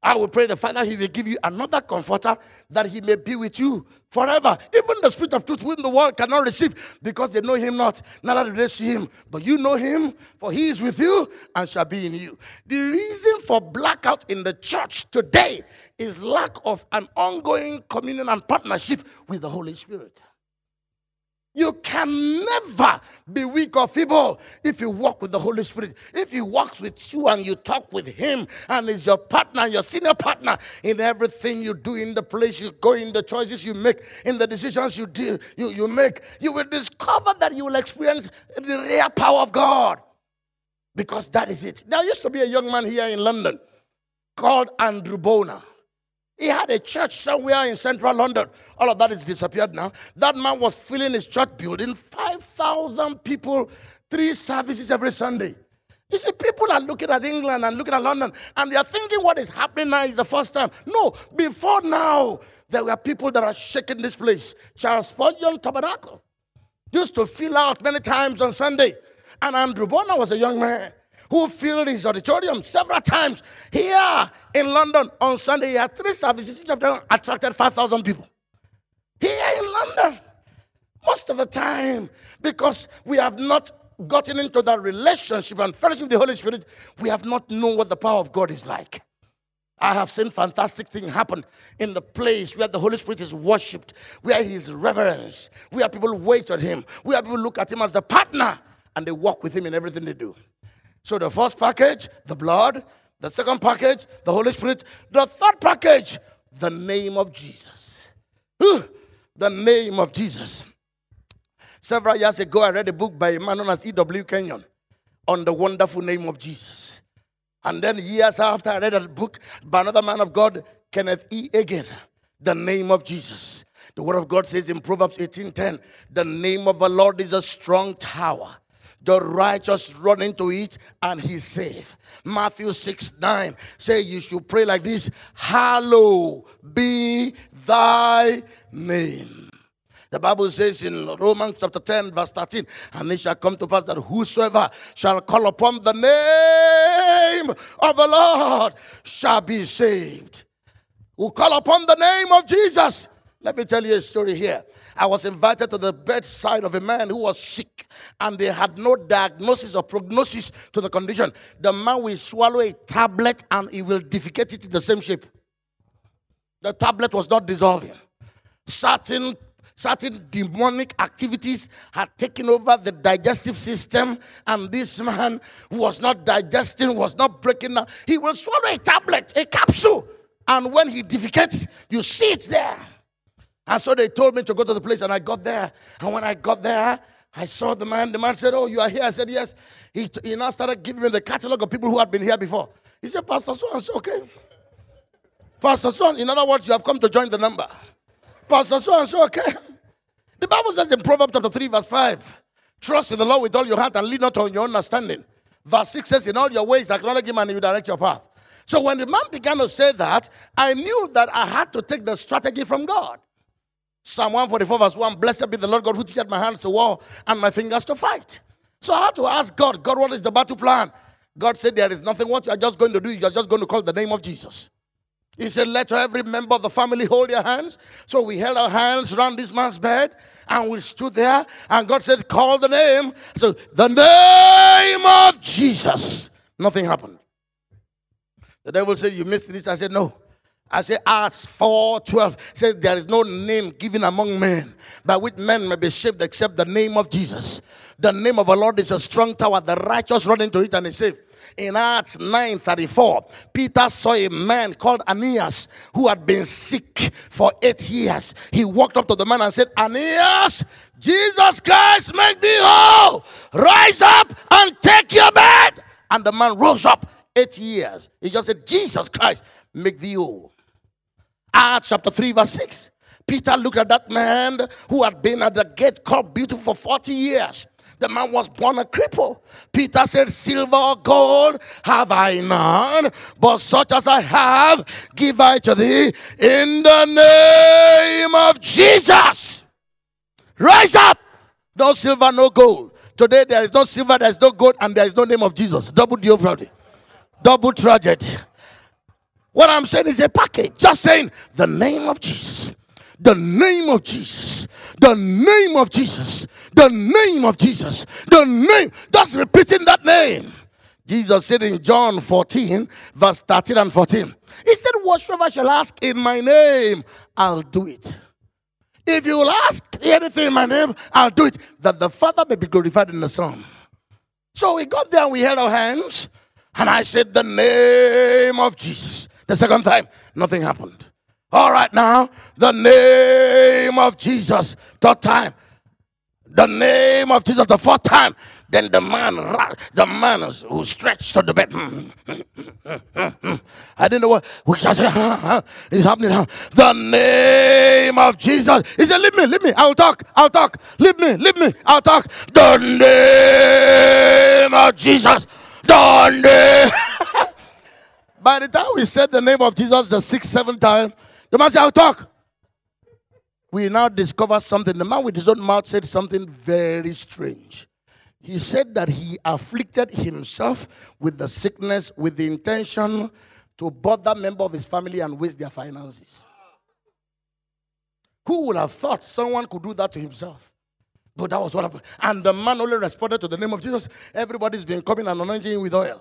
I will pray the Father, He will give you another comforter that He may be with you forever. Even the Spirit of truth, whom the world cannot receive because they know Him not, neither do they see Him. But you know Him, for He is with you and shall be in you. The reason for blackout in the church today is lack of an ongoing communion and partnership with the Holy Spirit. You can never be weak or feeble if you walk with the Holy Spirit. If He walks with you and you talk with Him and is your partner, your senior partner in everything you do, in the place you go, in the choices you make, in the decisions you do, you, you make, you will discover that you will experience the real power of God. Because that is it. There used to be a young man here in London called Andrew Bonar. He had a church somewhere in central London. All of that is disappeared now. That man was filling his church building, 5,000 people, three services every Sunday. You see, people are looking at England and looking at London and they are thinking what is happening now is the first time. No, before now, there were people that are shaking this place. Charles Spurgeon Tabernacle used to fill out many times on Sunday. And Andrew Bonner was a young man who filled his auditorium several times. Here in London on Sunday, he had three services, each of them attracted 5,000 people. Here in London, most of the time, because we have not gotten into that relationship and fellowship with the Holy Spirit, we have not known what the power of God is like. I have seen fantastic things happen in the place where the Holy Spirit is worshipped, where He is reverenced, where people wait on Him, where people look at Him as the partner and they walk with Him in everything they do. So the first package, the blood. The second package, the Holy Spirit. The third package, the name of Jesus. the name of Jesus. Several years ago, I read a book by a man known as E.W. Kenyon on the wonderful name of Jesus. And then years after, I read a book by another man of God, Kenneth E. Hagin, the name of Jesus. The word of God says in Proverbs 18:10, the name of the Lord is a strong tower. The righteous run into it and he's safe. Matthew 6 9 say you should pray like this Hallow be thy name. The Bible says in Romans chapter 10, verse 13, and it shall come to pass that whosoever shall call upon the name of the Lord shall be saved. Who call upon the name of Jesus. Let me tell you a story here. I was invited to the bedside of a man who was sick, and they had no diagnosis or prognosis to the condition. The man will swallow a tablet and he will defecate it in the same shape. The tablet was not dissolving. Certain certain demonic activities had taken over the digestive system, and this man who was not digesting, was not breaking down. He will swallow a tablet, a capsule, and when he defecates, you see it there. And so they told me to go to the place, and I got there. And when I got there, I saw the man. The man said, Oh, you are here? I said, Yes. He, he now started giving me the catalog of people who had been here before. He said, Pastor So and so, okay. Pastor So, in other words, you have come to join the number. Pastor so and so, okay. The Bible says in Proverbs chapter 3, verse 5, trust in the Lord with all your heart and lean not on your understanding. Verse 6 says, In all your ways, acknowledge him and he will direct your path. So when the man began to say that, I knew that I had to take the strategy from God. Psalm 144, verse 1 Blessed be the Lord God who teacheth my hands to war and my fingers to fight. So I had to ask God, God, what is the battle plan? God said, There is nothing. What you are just going to do, you are just going to call the name of Jesus. He said, Let every member of the family hold their hands. So we held our hands around this man's bed and we stood there. And God said, Call the name. So the name of Jesus. Nothing happened. The devil said, You missed this. I said, No. I say Acts 4 12 says, There is no name given among men by which men may be saved except the name of Jesus. The name of the Lord is a strong tower. The righteous run into it and is saved in Acts 9:34, Peter saw a man called Aeneas who had been sick for eight years. He walked up to the man and said, Aeneas, Jesus Christ, make thee whole. Rise up and take your bed. And the man rose up eight years. He just said, Jesus Christ, make thee whole. Acts chapter 3, verse 6. Peter looked at that man who had been at the gate called Beautiful for 40 years. The man was born a cripple. Peter said, Silver or gold have I none, but such as I have, give I to thee in the name of Jesus. Rise up. No silver, no gold. Today there is no silver, there is no gold, and there is no name of Jesus. Double jeopardy. Double tragedy. What I'm saying is a package. Just saying the name of Jesus. The name of Jesus. The name of Jesus. The name of Jesus. The name. Just repeating that name. Jesus said in John 14, verse 13 and 14. He said, Whatsoever shall ask in my name, I'll do it. If you will ask anything in my name, I'll do it, that the Father may be glorified in the Son. So we got there and we held our hands, and I said, The name of Jesus. The second time, nothing happened. All right, now, the name of Jesus. Third time. The name of Jesus. The fourth time. Then the man, the man who stretched to the bed. Hmm, hmm, hmm, I didn't know what what is happening now. The name of Jesus. He said, Leave me, leave me. I'll talk. I'll talk. Leave me, leave me. I'll talk. The name of Jesus. Dundee. By the time we said the name of Jesus the sixth, seventh time, the man said, I'll talk. We now discover something. The man with his own mouth said something very strange. He said that he afflicted himself with the sickness with the intention to bother member of his family and waste their finances. Who would have thought someone could do that to himself? But that was what happened. And the man only responded to the name of Jesus. Everybody's been coming and anointing him with oil.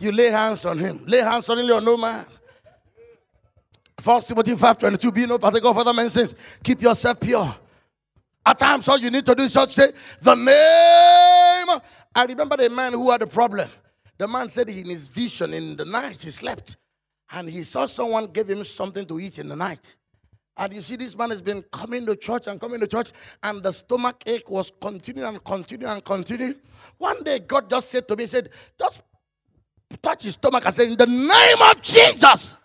You lay hands on him. Lay hands on no man. First Timothy 5:22. Be no partaker of other men's sins. Keep yourself pure. At times, all you need to do is just say the name. I remember the man who had a problem. The man said in his vision in the night he slept, and he saw someone give him something to eat in the night. And you see, this man has been coming to church and coming to church, and the stomach ache was continuing and continuing and continuing. One day, God just said to me, He said, Just touch his stomach and say, In the name of Jesus.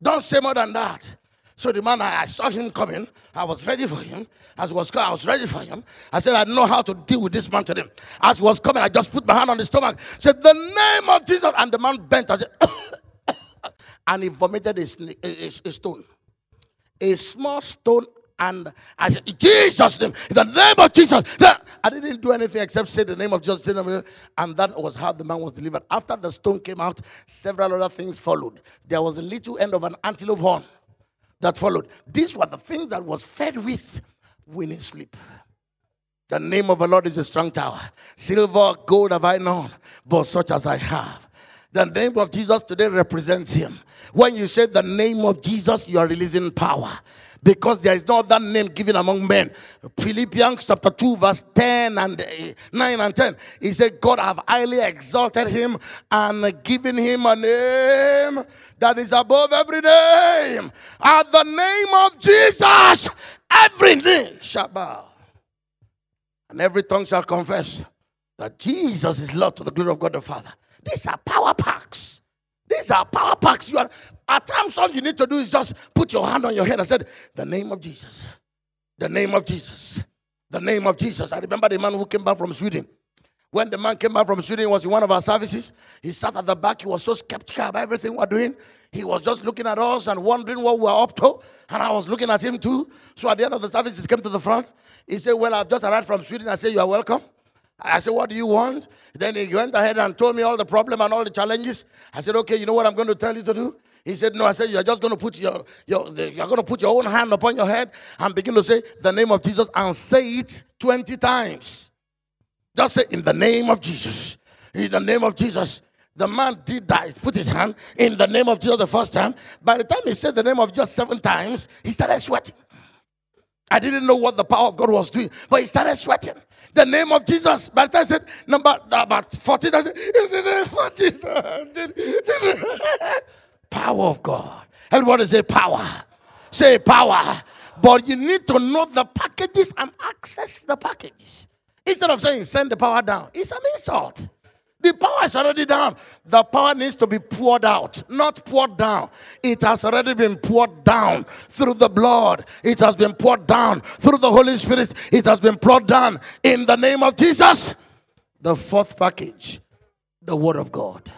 Don't say more than that. So the man, I, I saw him coming. I was ready for him. As was I was ready for him. I said, I know how to deal with this man today. As he was coming, I just put my hand on his stomach. Said, the name of Jesus. And the man bent. Said, and he vomited a, a, a stone a small stone and I said, Jesus' name, in the name of Jesus. I didn't do anything except say the name of Jesus. And that was how the man was delivered. After the stone came out, several other things followed. There was a little end of an antelope horn that followed. These were the things that was fed with he sleep. The name of the Lord is a strong tower. Silver, gold have I known, but such as I have. The name of Jesus today represents him. When you say the name of Jesus, you are releasing power because there is no other name given among men. Philippians chapter 2, verse 10 and uh, 9 and 10. He said, God have highly exalted him and given him a name that is above every name. At the name of Jesus, every name shall bow. And every tongue shall confess that Jesus is Lord to the glory of God the Father. These are power packs. These are power packs. You are at times all you need to do is just put your hand on your head and said, The name of Jesus. The name of Jesus. The name of Jesus. I remember the man who came back from Sweden. When the man came back from Sweden, was in one of our services. He sat at the back. He was so skeptical about everything we're doing. He was just looking at us and wondering what we were up to. And I was looking at him too. So at the end of the service, he came to the front. He said, Well, I've just arrived from Sweden. I said, You are welcome. I said, What do you want? Then he went ahead and told me all the problem and all the challenges. I said, Okay, you know what I'm going to tell you to do? He said, No, I said, You're just going to put your, your you're going to put your own hand upon your head and begin to say the name of Jesus and say it 20 times. Just say, In the name of Jesus. In the name of Jesus. The man did that. He put his hand in the name of Jesus the first time. By the time he said the name of Jesus seven times, he started sweating. I didn't know what the power of God was doing, but he started sweating the name of Jesus. By the time I said number about 14, I said, in the name of Jesus. Power of God. Everybody say power. Say power. But you need to know the packages and access the packages. Instead of saying send the power down, it's an insult. The power is already down. The power needs to be poured out, not poured down. It has already been poured down through the blood. It has been poured down through the Holy Spirit. It has been poured down in the name of Jesus. The fourth package, the Word of God.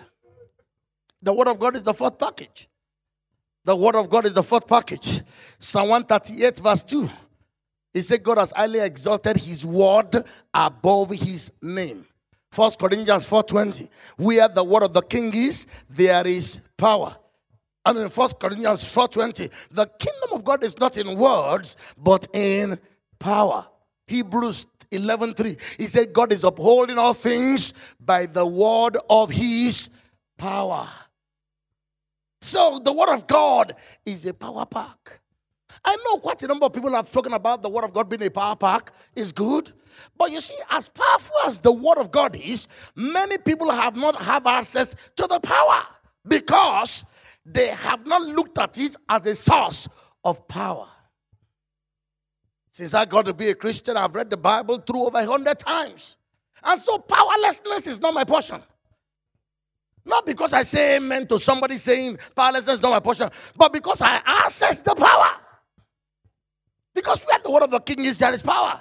The Word of God is the fourth package. The Word of God is the fourth package. Psalm 138, verse 2. He said, God has highly exalted His Word above His name. First Corinthians 4:20. Where the word of the king is, there is power. I mean, First Corinthians 4:20. The kingdom of God is not in words, but in power. Hebrews 11:3. He said, God is upholding all things by the word of his power. So the word of God is a power pack. I know quite a number of people have spoken about the word of God being a power pack. Is good. But you see, as powerful as the word of God is, many people have not have access to the power because they have not looked at it as a source of power. Since I got to be a Christian, I've read the Bible through over a hundred times. And so powerlessness is not my portion. Not because I say amen to somebody saying powerlessness is not my portion, but because I access the power. Because where the word of the king is, there is power.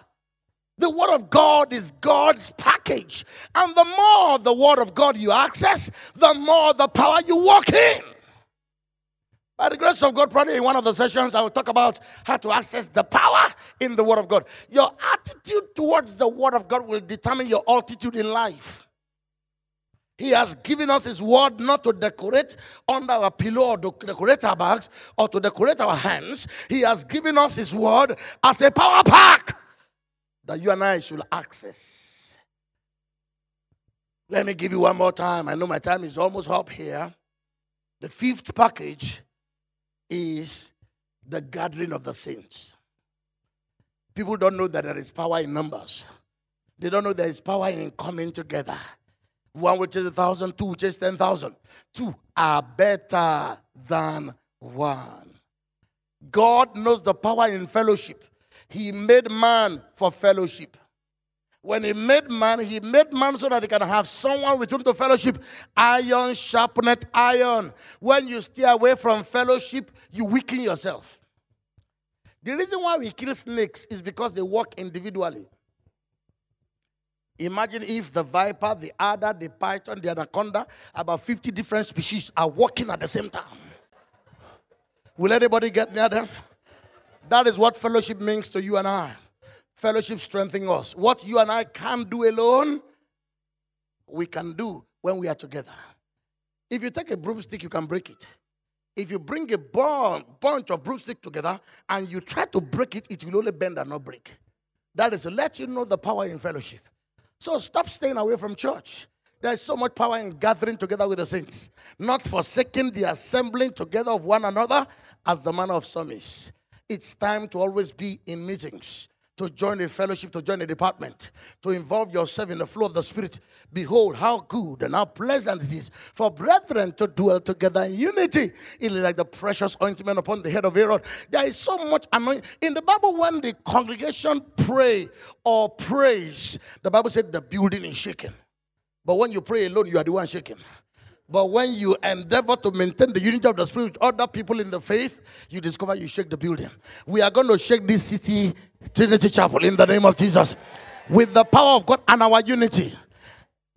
The Word of God is God's package. And the more the Word of God you access, the more the power you walk in. By the grace of God, probably in one of the sessions, I will talk about how to access the power in the Word of God. Your attitude towards the Word of God will determine your altitude in life. He has given us His Word not to decorate under our pillow or to decorate our bags or to decorate our hands. He has given us His Word as a power pack that you and I should access. Let me give you one more time. I know my time is almost up here. The fifth package is the gathering of the saints. People don't know that there is power in numbers. They don't know there is power in coming together. One which is a thousand, two which is ten thousand. Two are better than one. God knows the power in fellowship. He made man for fellowship. When he made man, he made man so that he can have someone with whom to fellowship. Iron sharpened iron. When you stay away from fellowship, you weaken yourself. The reason why we kill snakes is because they work individually. Imagine if the viper, the adder, the python, the anaconda, about 50 different species are walking at the same time. Will anybody get near them? That is what fellowship means to you and I. Fellowship strengthening us. What you and I can't do alone, we can do when we are together. If you take a broomstick, you can break it. If you bring a bunch of broomsticks together and you try to break it, it will only bend and not break. That is to let you know the power in fellowship. So stop staying away from church. There is so much power in gathering together with the saints, not forsaking the assembling together of one another as the manner of some is. It's time to always be in meetings, to join a fellowship, to join a department, to involve yourself in the flow of the Spirit. Behold, how good and how pleasant it is for brethren to dwell together in unity. It is like the precious ointment upon the head of Aaron. There is so much anointing. In the Bible, when the congregation pray or praise, the Bible said the building is shaken. But when you pray alone, you are the one shaking. But when you endeavor to maintain the unity of the spirit with other people in the faith, you discover you shake the building. We are going to shake this city, Trinity Chapel, in the name of Jesus, with the power of God and our unity.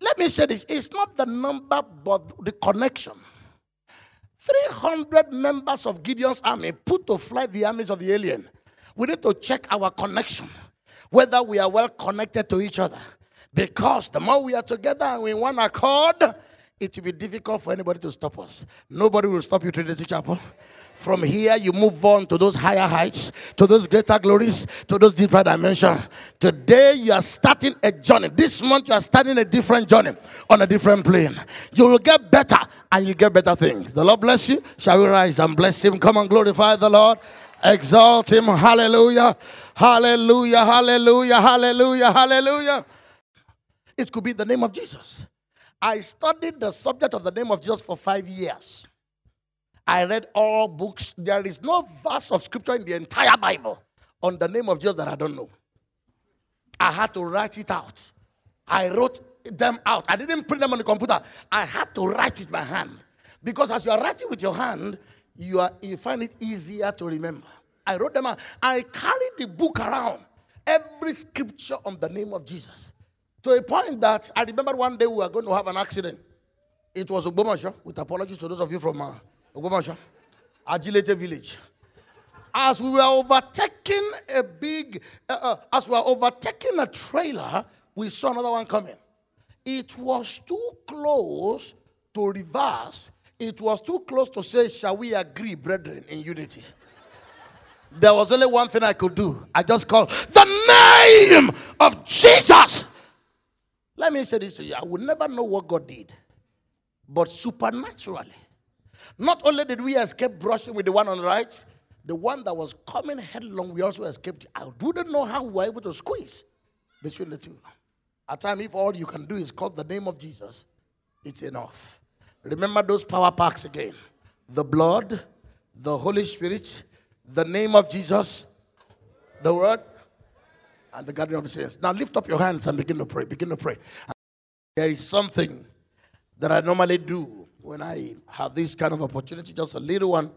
Let me say this it's not the number, but the connection. 300 members of Gideon's army put to flight the armies of the alien. We need to check our connection, whether we are well connected to each other. Because the more we are together and we one accord, it will be difficult for anybody to stop us. Nobody will stop you, Trinity Chapel. From here, you move on to those higher heights, to those greater glories, to those deeper dimensions. Today, you are starting a journey. This month, you are starting a different journey on a different plane. You will get better and you get better things. The Lord bless you. Shall we rise and bless Him? Come and glorify the Lord. Exalt Him. Hallelujah. Hallelujah. Hallelujah. Hallelujah. Hallelujah. It could be the name of Jesus. I studied the subject of the name of Jesus for five years. I read all books. There is no verse of scripture in the entire Bible on the name of Jesus that I don't know. I had to write it out. I wrote them out. I didn't print them on the computer. I had to write with my hand. Because as you are writing with your hand, you, are, you find it easier to remember. I wrote them out. I carried the book around. Every scripture on the name of Jesus. To a point that I remember one day we were going to have an accident. It was Ogbomoso, with apologies to those of you from uh, Ogbomoso, Agilete village. As we were overtaking a big, uh, uh, as we were overtaking a trailer, we saw another one coming. It was too close to reverse. It was too close to say, Shall we agree, brethren, in unity? There was only one thing I could do. I just called the name of Jesus. Let me say this to you. I would never know what God did, but supernaturally. Not only did we escape brushing with the one on the right, the one that was coming headlong, we also escaped. I wouldn't know how we were able to squeeze between the two. At time, if all you can do is call the name of Jesus, it's enough. Remember those power packs again the blood, the Holy Spirit, the name of Jesus, the word, and the gathering of the saints. Now lift up your hands and begin to pray. Begin to pray. There is something that I normally do when I have this kind of opportunity, just a little one.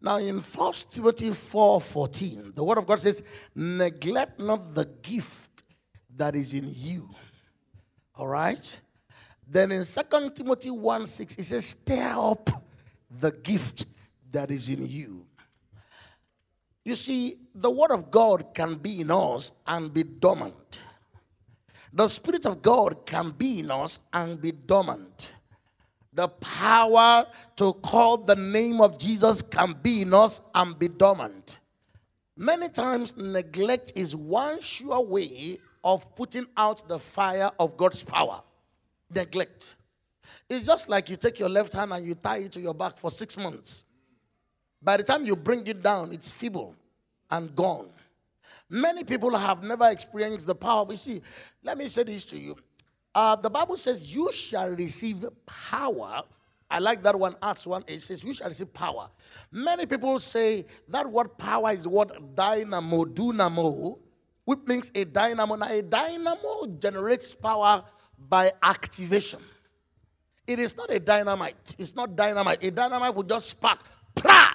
Now in 1 Timothy 4 14, the word of God says, Neglect not the gift that is in you. All right? Then in Second Timothy 1 6, it says, Stir up the gift that is in you. You see, the word of God can be in us and be dormant. The Spirit of God can be in us and be dormant. The power to call the name of Jesus can be in us and be dormant. Many times, neglect is one sure way of putting out the fire of God's power. Neglect. It's just like you take your left hand and you tie it to your back for six months. By the time you bring it down, it's feeble and gone. Many people have never experienced the power. You see, let me say this to you. Uh, the Bible says, You shall receive power. I like that one, Acts 1. It says, You shall receive power. Many people say that word power is what dynamo, dynamo, which means a dynamo. Now, a dynamo generates power by activation. It is not a dynamite. It's not dynamite. A dynamite would just spark, pra,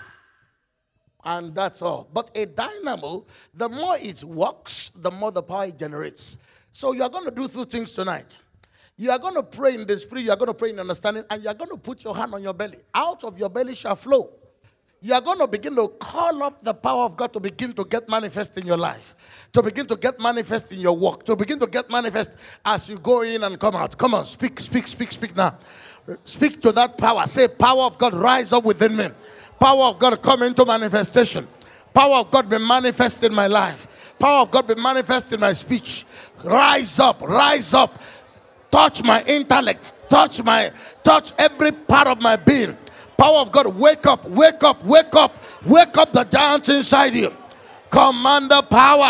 and that's all. But a dynamo, the more it works, the more the power it generates. So you are going to do two things tonight. You are going to pray in the spirit, you are going to pray in understanding, and you are going to put your hand on your belly. Out of your belly shall flow. You are going to begin to call up the power of God to begin to get manifest in your life, to begin to get manifest in your work, to begin to get manifest as you go in and come out. Come on, speak, speak, speak, speak now. Speak to that power. Say, Power of God, rise up within me. Power of God, come into manifestation. Power of God, be manifest in my life. Power of God, be manifest in my speech. Rise up, rise up. Touch my intellect. Touch my, touch every part of my being. Power of God, wake up, wake up, wake up, wake up the giants inside you. Commander power.